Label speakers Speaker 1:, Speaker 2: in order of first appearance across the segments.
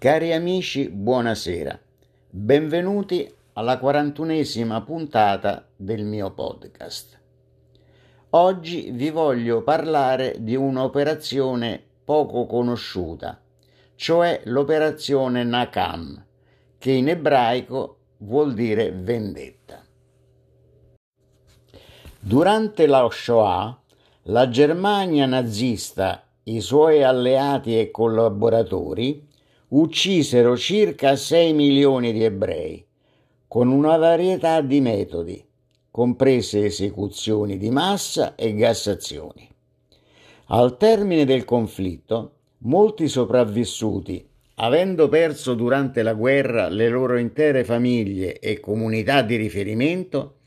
Speaker 1: Cari amici, buonasera. Benvenuti alla quarantunesima puntata del mio podcast. Oggi vi voglio parlare di un'operazione poco conosciuta, cioè l'operazione Nakam, che in ebraico vuol dire vendetta. Durante la Shoah, la Germania nazista, i suoi alleati e collaboratori uccisero circa 6 milioni di ebrei, con una varietà di metodi, comprese esecuzioni di massa e gassazioni. Al termine del conflitto, molti sopravvissuti, avendo perso durante la guerra le loro intere famiglie e comunità di riferimento,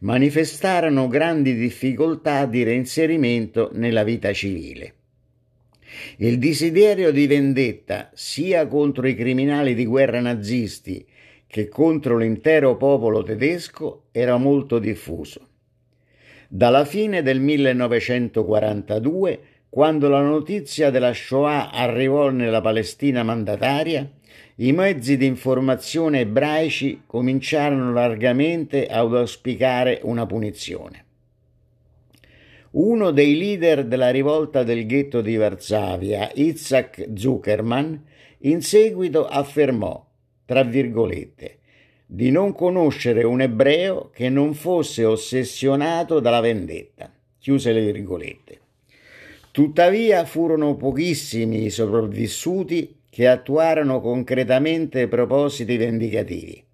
Speaker 1: manifestarono grandi difficoltà di reinserimento nella vita civile. Il desiderio di vendetta sia contro i criminali di guerra nazisti che contro l'intero popolo tedesco era molto diffuso. Dalla fine del 1942, quando la notizia della Shoah arrivò nella Palestina mandataria, i mezzi di informazione ebraici cominciarono largamente ad auspicare una punizione. Uno dei leader della rivolta del ghetto di Varsavia, Itzhak Zuckerman, in seguito affermò, tra virgolette, di non conoscere un ebreo che non fosse ossessionato dalla vendetta. Chiuse le virgolette. Tuttavia furono pochissimi i sopravvissuti che attuarono concretamente propositi vendicativi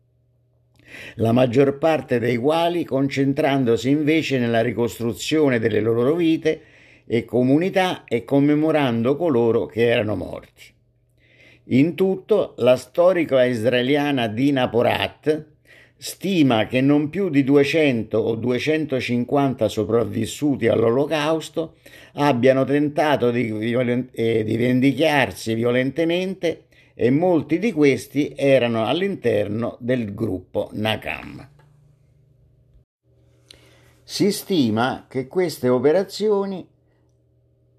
Speaker 1: la maggior parte dei quali concentrandosi invece nella ricostruzione delle loro vite e comunità e commemorando coloro che erano morti. In tutto, la storica israeliana Dina Porat stima che non più di 200 o 250 sopravvissuti all'olocausto abbiano tentato di, violen- eh, di vendicarsi violentemente e molti di questi erano all'interno del gruppo Nakam. Si stima che queste operazioni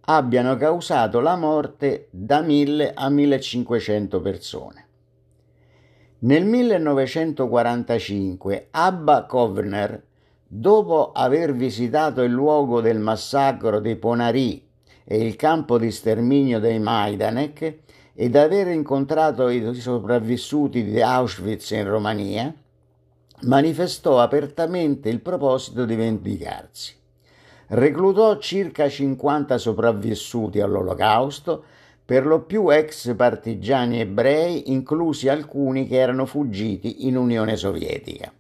Speaker 1: abbiano causato la morte da 1000 a 1500 persone. Nel 1945 Abba Kovner, dopo aver visitato il luogo del massacro dei Ponari e il campo di sterminio dei Majdanek, ed aver incontrato i sopravvissuti di Auschwitz in Romania, manifestò apertamente il proposito di vendicarsi. Reclutò circa 50 sopravvissuti all'Olocausto, per lo più ex partigiani ebrei, inclusi alcuni che erano fuggiti in Unione Sovietica.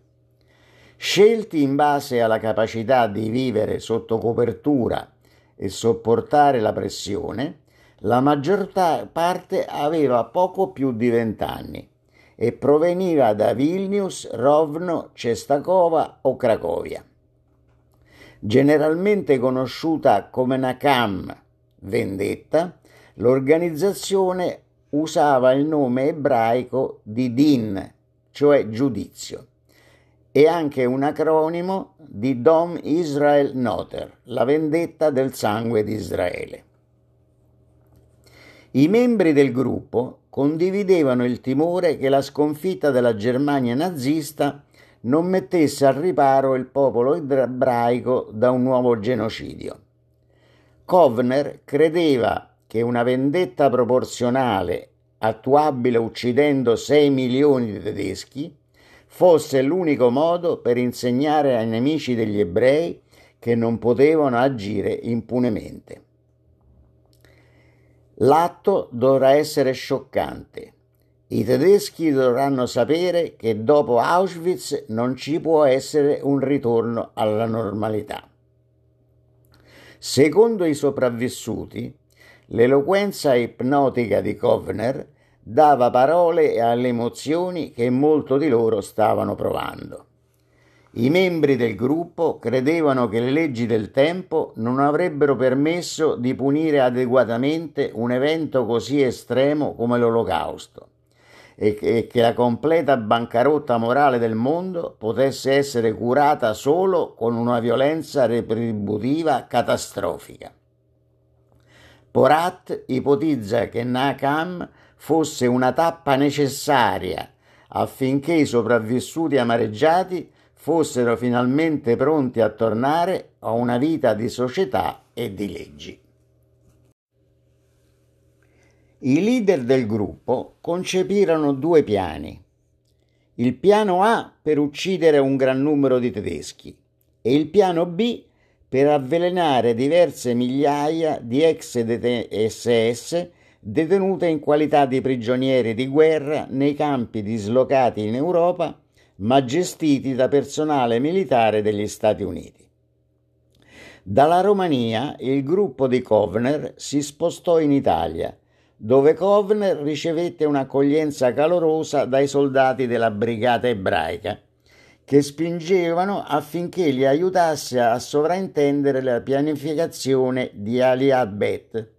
Speaker 1: Scelti in base alla capacità di vivere sotto copertura e sopportare la pressione, la maggior parte aveva poco più di vent'anni e proveniva da Vilnius, Rovno, Cestakova o Cracovia. Generalmente conosciuta come Nakam, vendetta, l'organizzazione usava il nome ebraico di Din, cioè giudizio, e anche un acronimo di Dom Israel Noter, la vendetta del sangue di Israele. I membri del gruppo condividevano il timore che la sconfitta della Germania nazista non mettesse al riparo il popolo ebraico da un nuovo genocidio. Kovner credeva che una vendetta proporzionale, attuabile uccidendo 6 milioni di tedeschi, fosse l'unico modo per insegnare ai nemici degli ebrei che non potevano agire impunemente. L'atto dovrà essere scioccante. I tedeschi dovranno sapere che dopo Auschwitz non ci può essere un ritorno alla normalità. Secondo i sopravvissuti, l'eloquenza ipnotica di Kovner dava parole alle emozioni che molto di loro stavano provando. I membri del gruppo credevano che le leggi del tempo non avrebbero permesso di punire adeguatamente un evento così estremo come l'Olocausto e che la completa bancarotta morale del mondo potesse essere curata solo con una violenza retributiva catastrofica. Porat ipotizza che Nakam fosse una tappa necessaria affinché i sopravvissuti amareggiati fossero finalmente pronti a tornare a una vita di società e di leggi. I leader del gruppo concepirono due piani. Il piano A per uccidere un gran numero di tedeschi e il piano B per avvelenare diverse migliaia di ex SS detenute in qualità di prigionieri di guerra nei campi dislocati in Europa ma gestiti da personale militare degli Stati Uniti. Dalla Romania il gruppo di Kovner si spostò in Italia dove Kovner ricevette un'accoglienza calorosa dai soldati della brigata ebraica, che spingevano affinché li aiutasse a sovraintendere la pianificazione di Aliyah Bet,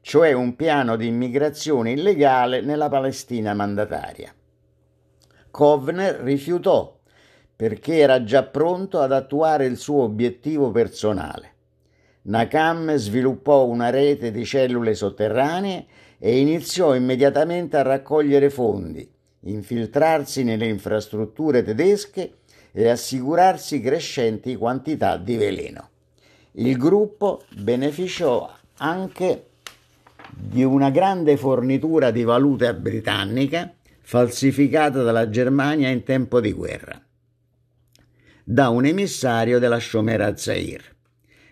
Speaker 1: cioè un piano di immigrazione illegale nella Palestina mandataria. Kovner rifiutò perché era già pronto ad attuare il suo obiettivo personale. Nakam sviluppò una rete di cellule sotterranee e iniziò immediatamente a raccogliere fondi, infiltrarsi nelle infrastrutture tedesche e assicurarsi crescenti quantità di veleno. Il gruppo beneficiò anche di una grande fornitura di valuta britannica falsificata dalla Germania in tempo di guerra da un emissario della Shomer Zair.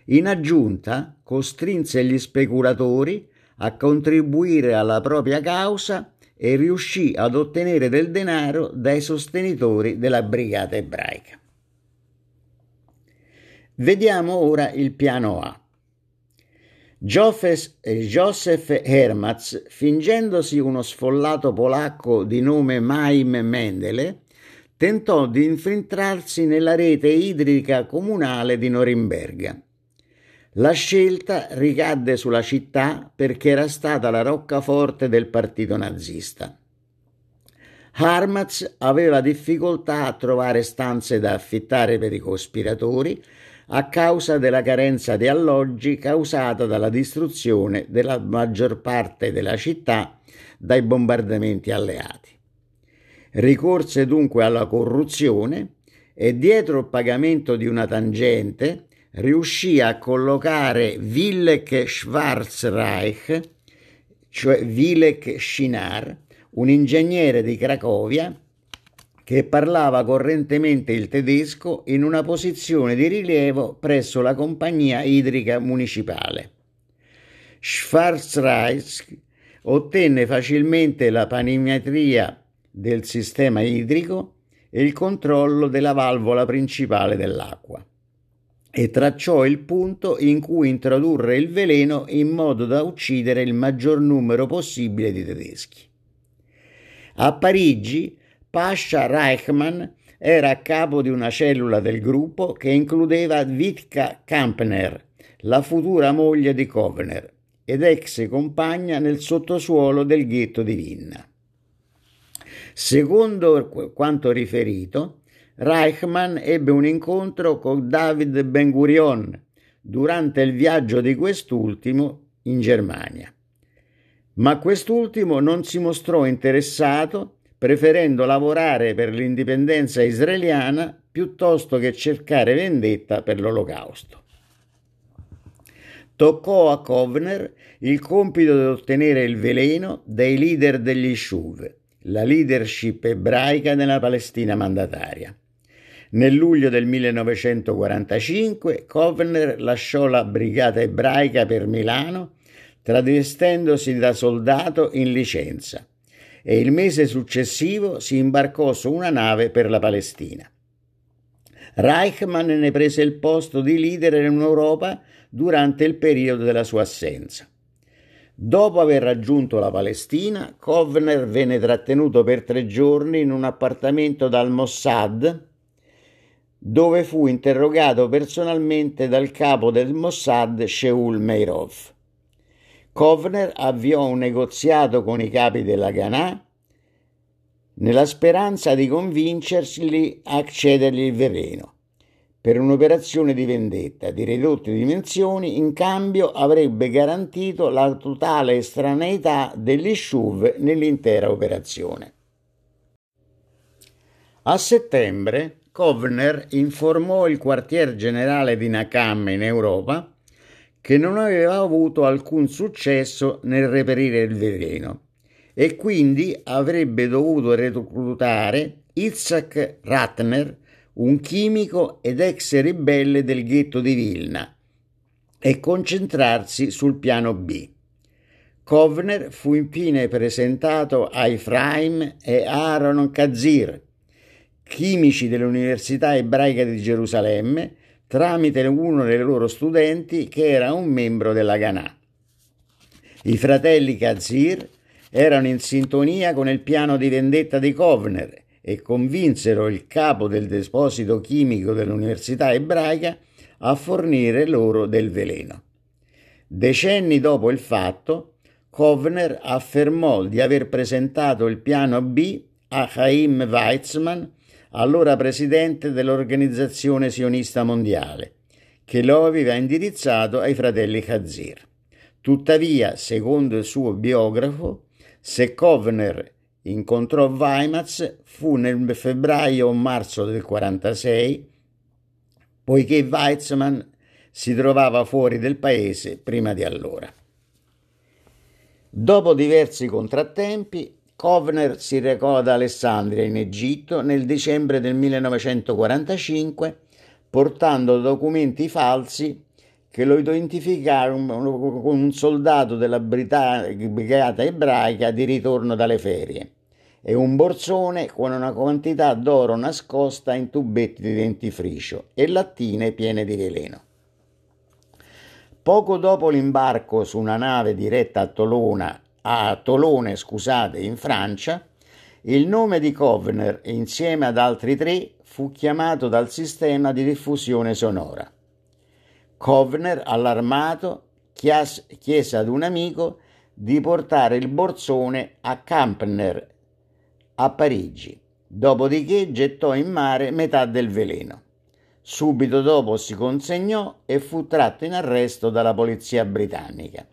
Speaker 1: In aggiunta, costrinse gli speculatori a contribuire alla propria causa e riuscì ad ottenere del denaro dai sostenitori della brigata ebraica. Vediamo ora il piano A. Joseph Hermatz, fingendosi uno sfollato polacco di nome Maim Mendele, tentò di infiltrarsi nella rete idrica comunale di Norimberga la scelta ricadde sulla città perché era stata la roccaforte del partito nazista. Harmatz aveva difficoltà a trovare stanze da affittare per i cospiratori a causa della carenza di alloggi causata dalla distruzione della maggior parte della città dai bombardamenti alleati. Ricorse dunque alla corruzione e dietro il pagamento di una tangente riuscì a collocare Willek Schwarzreich, cioè Willek Schinar, un ingegnere di Cracovia che parlava correntemente il tedesco in una posizione di rilievo presso la compagnia idrica municipale. Schwarzreich ottenne facilmente la panimetria del sistema idrico e il controllo della valvola principale dell'acqua e tracciò il punto in cui introdurre il veleno in modo da uccidere il maggior numero possibile di tedeschi. A Parigi, Pasha Reichmann era capo di una cellula del gruppo che includeva Witka Kampner, la futura moglie di Kovner ed ex compagna nel sottosuolo del ghetto di Vinna. Secondo quanto riferito, Reichmann ebbe un incontro con David Ben Gurion durante il viaggio di quest'ultimo in Germania. Ma quest'ultimo non si mostrò interessato, preferendo lavorare per l'indipendenza israeliana piuttosto che cercare vendetta per l'olocausto. Toccò a Kovner il compito di ottenere il veleno dai leader degli Shuv, la leadership ebraica nella Palestina mandataria. Nel luglio del 1945 Kovner lasciò la brigata ebraica per Milano travestendosi da soldato in licenza e il mese successivo si imbarcò su una nave per la Palestina. Reichmann ne prese il posto di leader in Europa durante il periodo della sua assenza. Dopo aver raggiunto la Palestina, Kovner venne trattenuto per tre giorni in un appartamento dal Mossad dove fu interrogato personalmente dal capo del Mossad Sheul Meirov. Kovner avviò un negoziato con i capi della Ghanà nella speranza di convincerli a cedergli il veleno, per un'operazione di vendetta di ridotte dimensioni, in cambio avrebbe garantito la totale estraneità degli SHUV nell'intera operazione. A settembre Kovner informò il quartier generale di Nakam in Europa che non aveva avuto alcun successo nel reperire il veleno e quindi avrebbe dovuto reclutare Itzhak Ratner, un chimico ed ex ribelle del ghetto di Vilna, e concentrarsi sul piano B. Kovner fu infine presentato a Ephraim e Aaron Kazir, chimici dell'Università ebraica di Gerusalemme, tramite uno dei loro studenti che era un membro della Ganà. I fratelli Kazir erano in sintonia con il piano di vendetta di Kovner e convinsero il capo del deposito chimico dell'Università ebraica a fornire loro del veleno. Decenni dopo il fatto, Kovner affermò di aver presentato il piano B a Chaim Weizmann, allora presidente dell'Organizzazione Sionista Mondiale, che lo aveva indirizzato ai fratelli Khazir. Tuttavia, secondo il suo biografo, se Kovner incontrò Weimaz fu nel febbraio o marzo del 46, poiché Weizmann si trovava fuori del paese prima di allora. Dopo diversi contrattempi, Kovner si recò ad Alessandria in Egitto nel dicembre del 1945 portando documenti falsi che lo identificarono con un soldato della brigata ebraica di ritorno dalle ferie e un borsone con una quantità d'oro nascosta in tubetti di dentifricio e lattine piene di veleno. Poco dopo l'imbarco su una nave diretta a Tolona, a Tolone, scusate, in Francia, il nome di Kovner, insieme ad altri tre, fu chiamato dal sistema di diffusione sonora. Kovner, allarmato, chiese ad un amico di portare il borsone a Kampner, a Parigi, dopodiché gettò in mare metà del veleno. Subito dopo si consegnò e fu tratto in arresto dalla polizia britannica.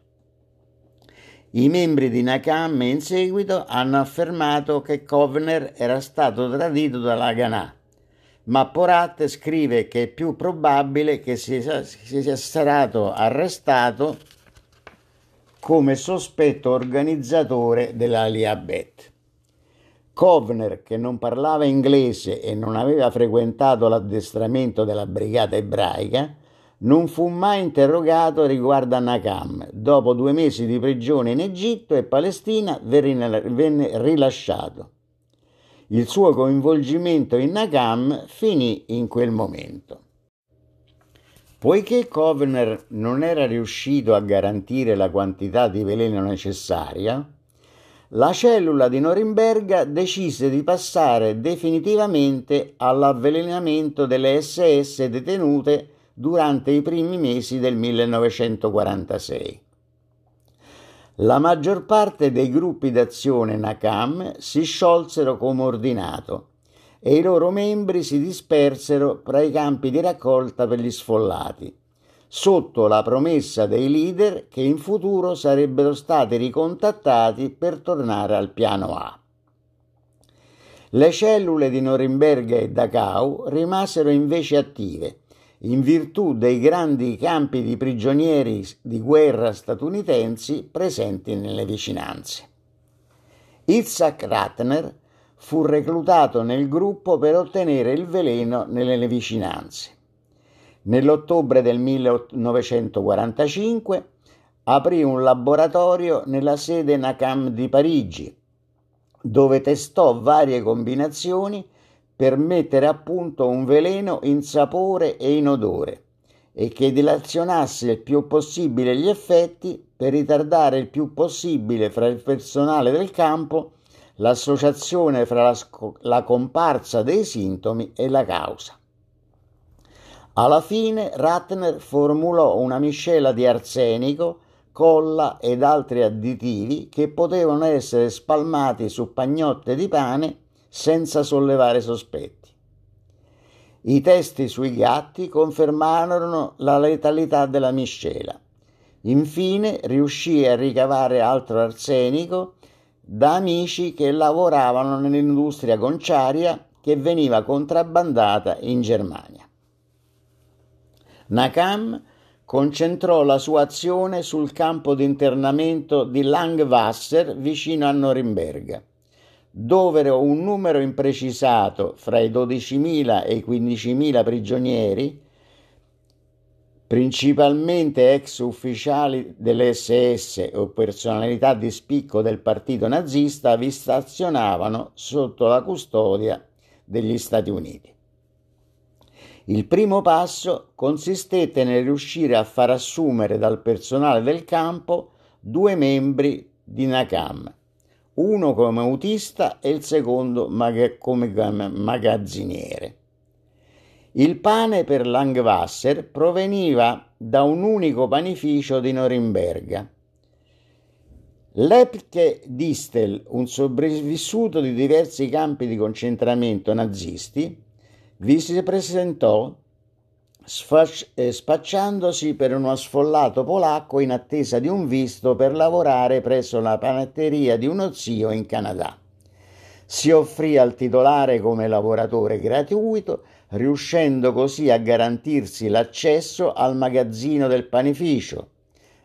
Speaker 1: I membri di Nakam in seguito hanno affermato che Kovner era stato tradito dalla Ghanà ma Porat scrive che è più probabile che sia, sia stato arrestato come sospetto organizzatore dell'Aliabet. Kovner, che non parlava inglese e non aveva frequentato l'addestramento della brigata ebraica, non fu mai interrogato riguardo a Nakam. Dopo due mesi di prigione in Egitto e Palestina venne rilasciato. Il suo coinvolgimento in Nagam finì in quel momento. Poiché Kovner non era riuscito a garantire la quantità di veleno necessaria, la cellula di Norimberga decise di passare definitivamente all'avvelenamento delle SS detenute durante i primi mesi del 1946. La maggior parte dei gruppi d'azione Nakam si sciolsero come ordinato e i loro membri si dispersero tra i campi di raccolta per gli sfollati, sotto la promessa dei leader che in futuro sarebbero stati ricontattati per tornare al piano A. Le cellule di Norimberga e Dachau rimasero invece attive in virtù dei grandi campi di prigionieri di guerra statunitensi presenti nelle vicinanze. Itzhak Ratner fu reclutato nel gruppo per ottenere il veleno nelle vicinanze. Nell'ottobre del 1945 aprì un laboratorio nella sede NACAM di Parigi, dove testò varie combinazioni per mettere a punto un veleno in sapore e in odore e che dilazionasse il più possibile gli effetti per ritardare il più possibile fra il personale del campo l'associazione fra la, sc- la comparsa dei sintomi e la causa. Alla fine Ratner formulò una miscela di arsenico, colla ed altri additivi che potevano essere spalmati su pagnotte di pane senza sollevare sospetti. I testi sui gatti confermarono la letalità della miscela. Infine riuscì a ricavare altro arsenico da amici che lavoravano nell'industria conciaria che veniva contrabbandata in Germania. Nakam concentrò la sua azione sul campo di internamento di Langwasser vicino a Norimberga, dove un numero imprecisato fra i 12.000 e i 15.000 prigionieri, principalmente ex ufficiali dell'SS o personalità di spicco del partito nazista, vi stazionavano sotto la custodia degli Stati Uniti. Il primo passo consistette nel riuscire a far assumere dal personale del campo due membri di Nakam, uno come autista e il secondo come magazziniere. Il pane per Langwasser proveniva da un unico panificio di Norimberga. Lepke Distel, un sopravvissuto di diversi campi di concentramento nazisti, vi si presentò spacciandosi per uno sfollato polacco in attesa di un visto per lavorare presso la panetteria di uno zio in Canada. Si offrì al titolare come lavoratore gratuito, riuscendo così a garantirsi l'accesso al magazzino del panificio,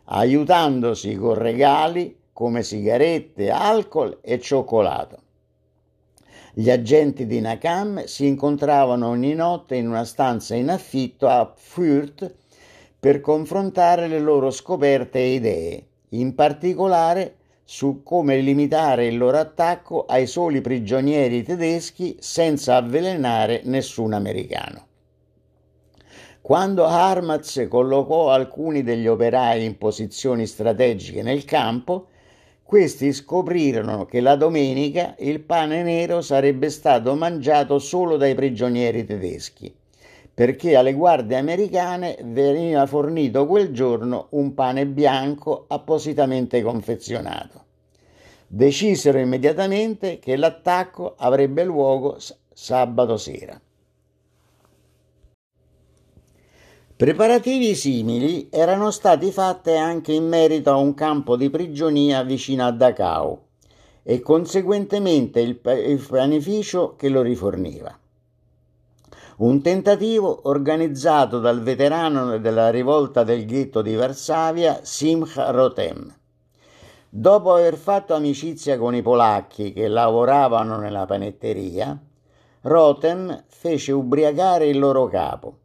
Speaker 1: aiutandosi con regali come sigarette, alcol e cioccolato. Gli agenti di Nakam si incontravano ogni notte in una stanza in affitto a Fürth per confrontare le loro scoperte e idee, in particolare su come limitare il loro attacco ai soli prigionieri tedeschi senza avvelenare nessun americano. Quando Harmatz collocò alcuni degli operai in posizioni strategiche nel campo, questi scoprirono che la domenica il pane nero sarebbe stato mangiato solo dai prigionieri tedeschi, perché alle guardie americane veniva fornito quel giorno un pane bianco appositamente confezionato. Decisero immediatamente che l'attacco avrebbe luogo sabato sera. Preparativi simili erano stati fatti anche in merito a un campo di prigionia vicino a Dachau e conseguentemente il, panificio che lo riforniva. Un tentativo organizzato dal veterano della rivolta del ghetto di Varsavia, Simcha Rotem. Dopo aver fatto amicizia con i polacchi che lavoravano nella panetteria, Rotem fece ubriacare il loro capo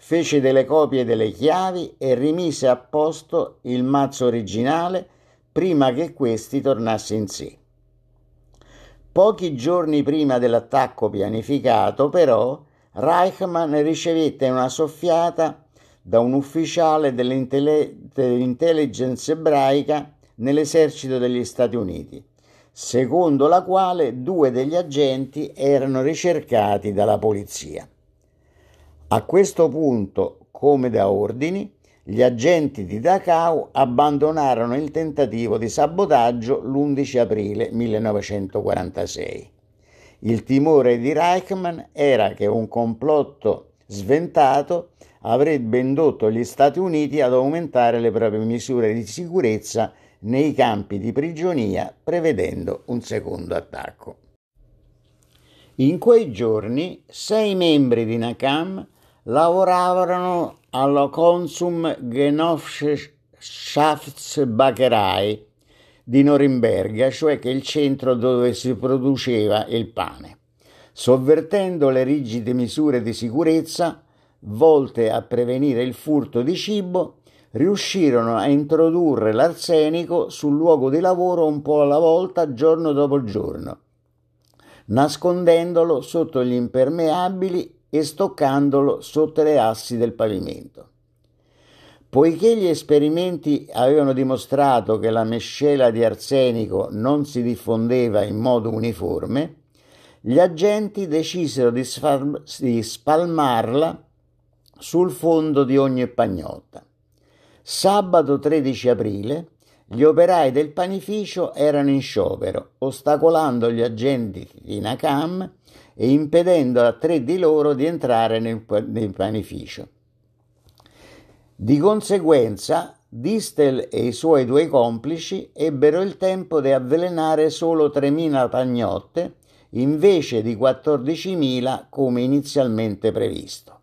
Speaker 1: fece delle copie delle chiavi e rimise a posto il mazzo originale prima che questi tornasse in sé. Pochi giorni prima dell'attacco pianificato, però, Reichmann ricevette una soffiata da un ufficiale dell'intelligence ebraica nell'esercito degli Stati Uniti, secondo la quale due degli agenti erano ricercati dalla polizia. A questo punto, come da ordini, gli agenti di Dachau abbandonarono il tentativo di sabotaggio l'11 aprile 1946. Il timore di Reichmann era che un complotto sventato avrebbe indotto gli Stati Uniti ad aumentare le proprie misure di sicurezza nei campi di prigionia, prevedendo un secondo attacco. In quei giorni sei membri di Nakam lavoravano alla Consum Genossenschaftsbäckerei di Norimberga, cioè che il centro dove si produceva il pane, sovvertendo le rigide misure di sicurezza volte a prevenire il furto di cibo, riuscirono a introdurre l'arsenico sul luogo di lavoro un po' alla volta, giorno dopo giorno, nascondendolo sotto gli impermeabili e stoccandolo sotto le assi del pavimento. Poiché gli esperimenti avevano dimostrato che la miscela di arsenico non si diffondeva in modo uniforme, gli agenti decisero di, sfal- di spalmarla sul fondo di ogni pagnotta. Sabato 13 aprile gli operai del panificio erano in sciopero, ostacolando gli agenti di Nakam e impedendo a tre di loro di entrare nel, nel panificio. Di conseguenza, Distel e i suoi due complici ebbero il tempo di avvelenare solo 3.000 pagnotte invece di 14.000 come inizialmente previsto.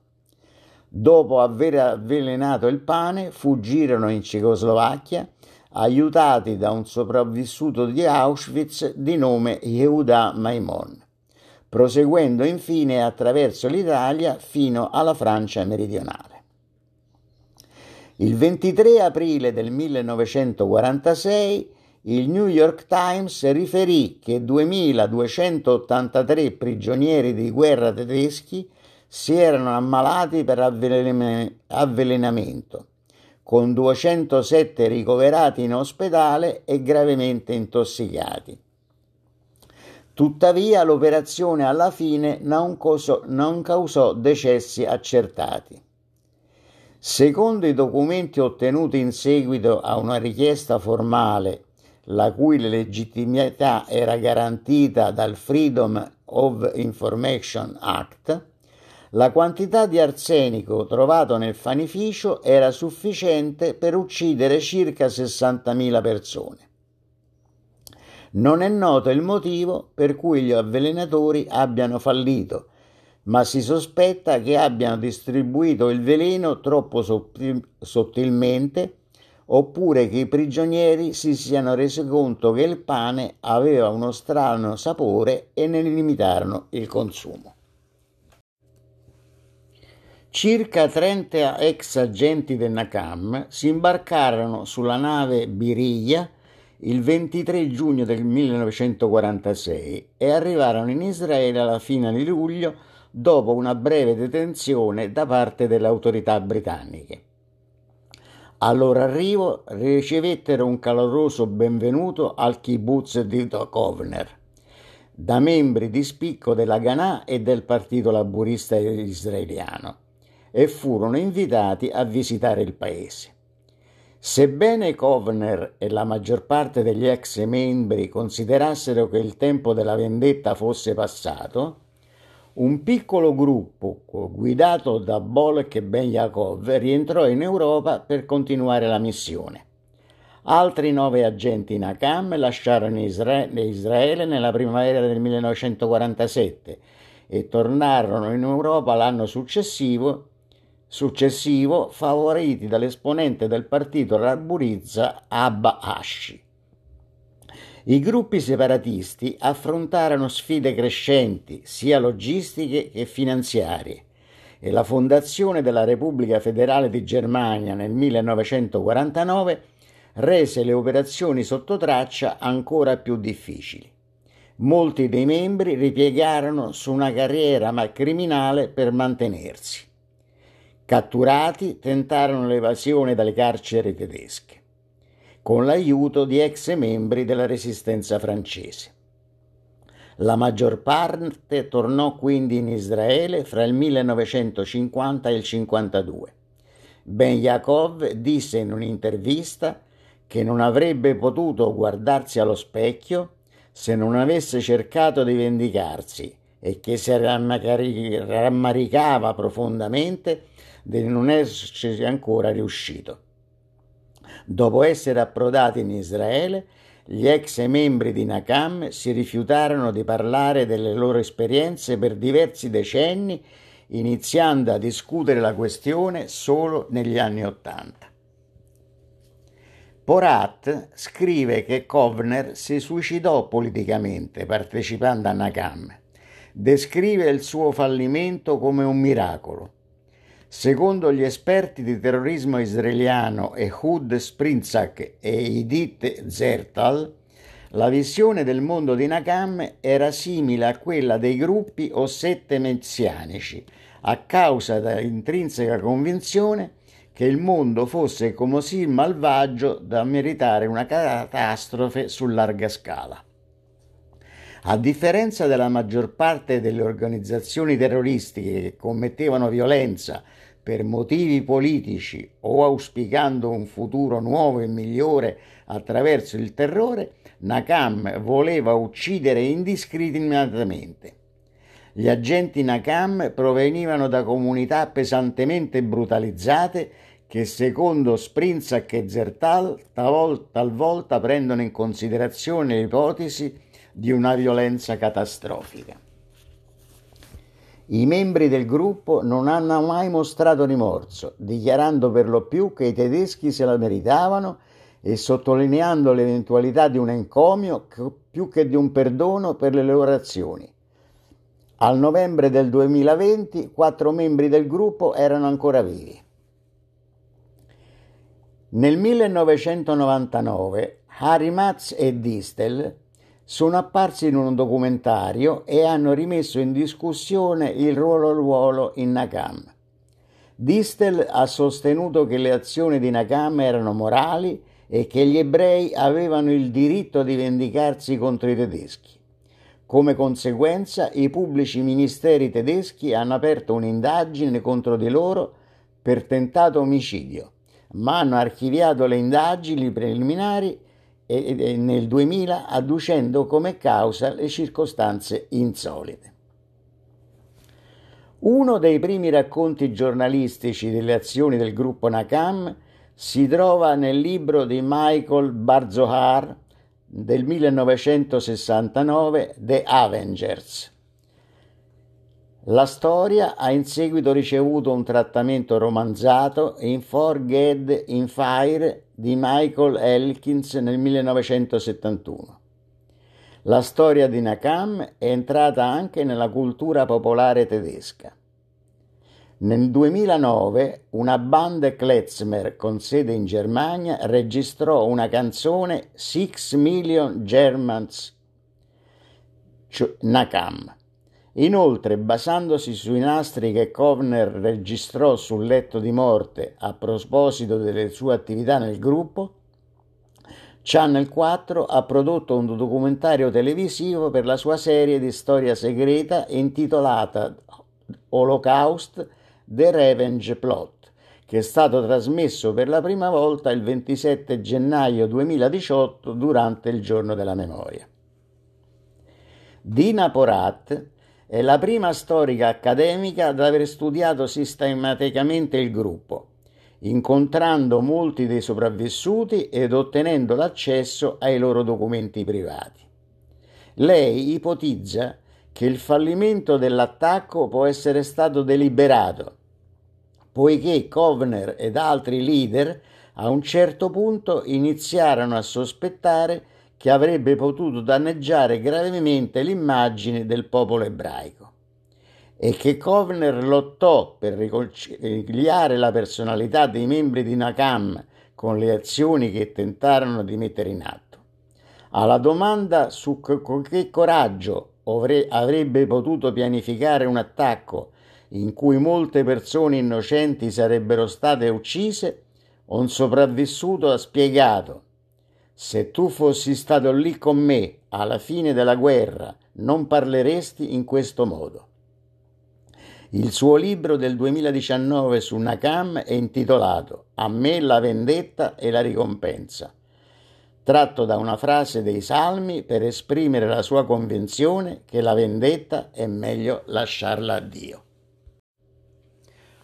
Speaker 1: Dopo aver avvelenato il pane, fuggirono in Cecoslovacchia, aiutati da un sopravvissuto di Auschwitz di nome Yehuda Maimon, proseguendo infine attraverso l'Italia fino alla Francia meridionale. Il 23 aprile del 1946 il New York Times riferì che 2283 prigionieri di guerra tedeschi si erano ammalati per avvelenamento, con 207 ricoverati in ospedale e gravemente intossicati. Tuttavia l'operazione alla fine non causò, non causò decessi accertati. Secondo i documenti ottenuti in seguito a una richiesta formale la cui legittimità era garantita dal Freedom of Information Act, la quantità di arsenico trovato nel fanificio era sufficiente per uccidere circa 60.000 persone. Non è noto il motivo per cui gli avvelenatori abbiano fallito, ma si sospetta che abbiano distribuito il veleno troppo sottilmente oppure che i prigionieri si siano resi conto che il pane aveva uno strano sapore e ne limitarono il consumo. Circa 30 ex agenti del Nakam si imbarcarono sulla nave Biriglia il 23 giugno del 1946 e arrivarono in Israele alla fine di luglio dopo una breve detenzione da parte delle autorità britanniche. Al loro arrivo ricevettero un caloroso benvenuto al kibbutz di Kovner da membri di spicco della Ganà e del partito laburista israeliano e furono invitati a visitare il paese. Sebbene Kovner e la maggior parte degli ex membri considerassero che il tempo della vendetta fosse passato, un piccolo gruppo guidato da Bolek e Ben Yaakov rientrò in Europa per continuare la missione. Altri nove agenti Nakam lasciarono Israele nella primavera del 1947 e tornarono in Europa l'anno successivo, successivo favoriti dall'esponente del partito Raburizza Abba Ashi. I gruppi separatisti affrontarono sfide crescenti, sia logistiche che finanziarie, e la fondazione della Repubblica Federale di Germania nel 1949 rese le operazioni sotto traccia ancora più difficili. Molti dei membri ripiegarono su una carriera criminale per mantenersi. Catturati tentarono l'evasione dalle carceri tedesche con l'aiuto di ex membri della resistenza francese. La maggior parte tornò quindi in Israele fra il 1950 e il 1952. Ben Yaakov disse in un'intervista che non avrebbe potuto guardarsi allo specchio se non avesse cercato di vendicarsi e che si rammaricava profondamente di non esserci ancora riuscito. Dopo essere approdati in Israele, gli ex membri di Nakam si rifiutarono di parlare delle loro esperienze per diversi decenni, iniziando a discutere la questione solo negli anni Ottanta. Porat scrive che Kovner si suicidò politicamente partecipando a Nakam. Descrive il suo fallimento come un miracolo. Secondo gli esperti di terrorismo israeliano Ehud Sprinzak e Edith Zertal, la visione del mondo di Nakam era simile a quella dei gruppi o sette messianici, a causa dell'intrinseca convinzione che il mondo fosse così malvagio da meritare una catastrofe su larga scala. A differenza della maggior parte delle organizzazioni terroristiche che commettevano violenza per motivi politici o auspicando un futuro nuovo e migliore attraverso il terrore, Nakam voleva uccidere indiscriminatamente. Gli agenti Nakam provenivano da comunità pesantemente brutalizzate che secondo Sprinzak e Zertal talvolta prendono in considerazione l'ipotesi di una violenza catastrofica. I membri del gruppo non hanno mai mostrato rimorso, dichiarando per lo più che i tedeschi se la meritavano e sottolineando l'eventualità di un encomio più che di un perdono per le loro azioni. Al novembre del 2020 quattro membri del gruppo erano ancora vivi. Nel 1999 Harry Matz e Distel sono apparsi in un documentario e hanno rimesso in discussione il ruolo ruolo in Nakam. Distel ha sostenuto che le azioni di Nakam erano morali e che gli ebrei avevano il diritto di vendicarsi contro i tedeschi. Come conseguenza, i pubblici ministeri tedeschi hanno aperto un'indagine contro di loro per tentato omicidio, ma hanno archiviato le indagini preliminari nel 2000 adducendo come causa le circostanze insolite. Uno dei primi racconti giornalistici delle azioni del gruppo Nakam si trova nel libro di Michael Barzohar del 1969 The Avengers. La storia ha in seguito ricevuto un trattamento romanzato in Forget in Fire di Michael Elkins nel 1971. La storia di Nakam è entrata anche nella cultura popolare tedesca. Nel 2009 una band klezmer con sede in Germania registrò una canzone Six Million Germans Nakam Inoltre, basandosi sui nastri che Kovner registrò sul letto di morte a proposito delle sue attività nel gruppo, Channel 4 ha prodotto un documentario televisivo per la sua serie di storia segreta intitolata Holocaust The Revenge Plot, che è stato trasmesso per la prima volta il 27 gennaio 2018 durante il giorno della memoria. Dina Porat è la prima storica accademica ad aver studiato sistematicamente il gruppo, incontrando molti dei sopravvissuti ed ottenendo l'accesso ai loro documenti privati. Lei ipotizza che il fallimento dell'attacco può essere stato deliberato, poiché Kovner ed altri leader a un certo punto iniziarono a sospettare che avrebbe potuto danneggiare gravemente l'immagine del popolo ebraico e che Kovner lottò per riconciliare la personalità dei membri di Nakam con le azioni che tentarono di mettere in atto. Alla domanda su con che coraggio avrebbe potuto pianificare un attacco in cui molte persone innocenti sarebbero state uccise, un sopravvissuto ha spiegato se tu fossi stato lì con me alla fine della guerra, non parleresti in questo modo. Il suo libro del 2019 su Nakam è intitolato A me la vendetta e la ricompensa, tratto da una frase dei Salmi per esprimere la sua convinzione che la vendetta è meglio lasciarla a Dio.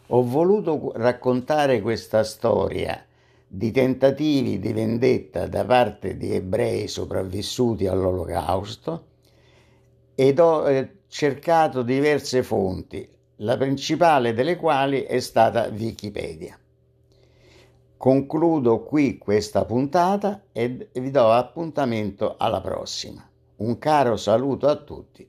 Speaker 1: Ho voluto raccontare questa storia di tentativi di vendetta da parte di ebrei sopravvissuti all'olocausto ed ho eh, cercato diverse fonti, la principale delle quali è stata Wikipedia. Concludo qui questa puntata e vi do appuntamento alla prossima. Un caro saluto a tutti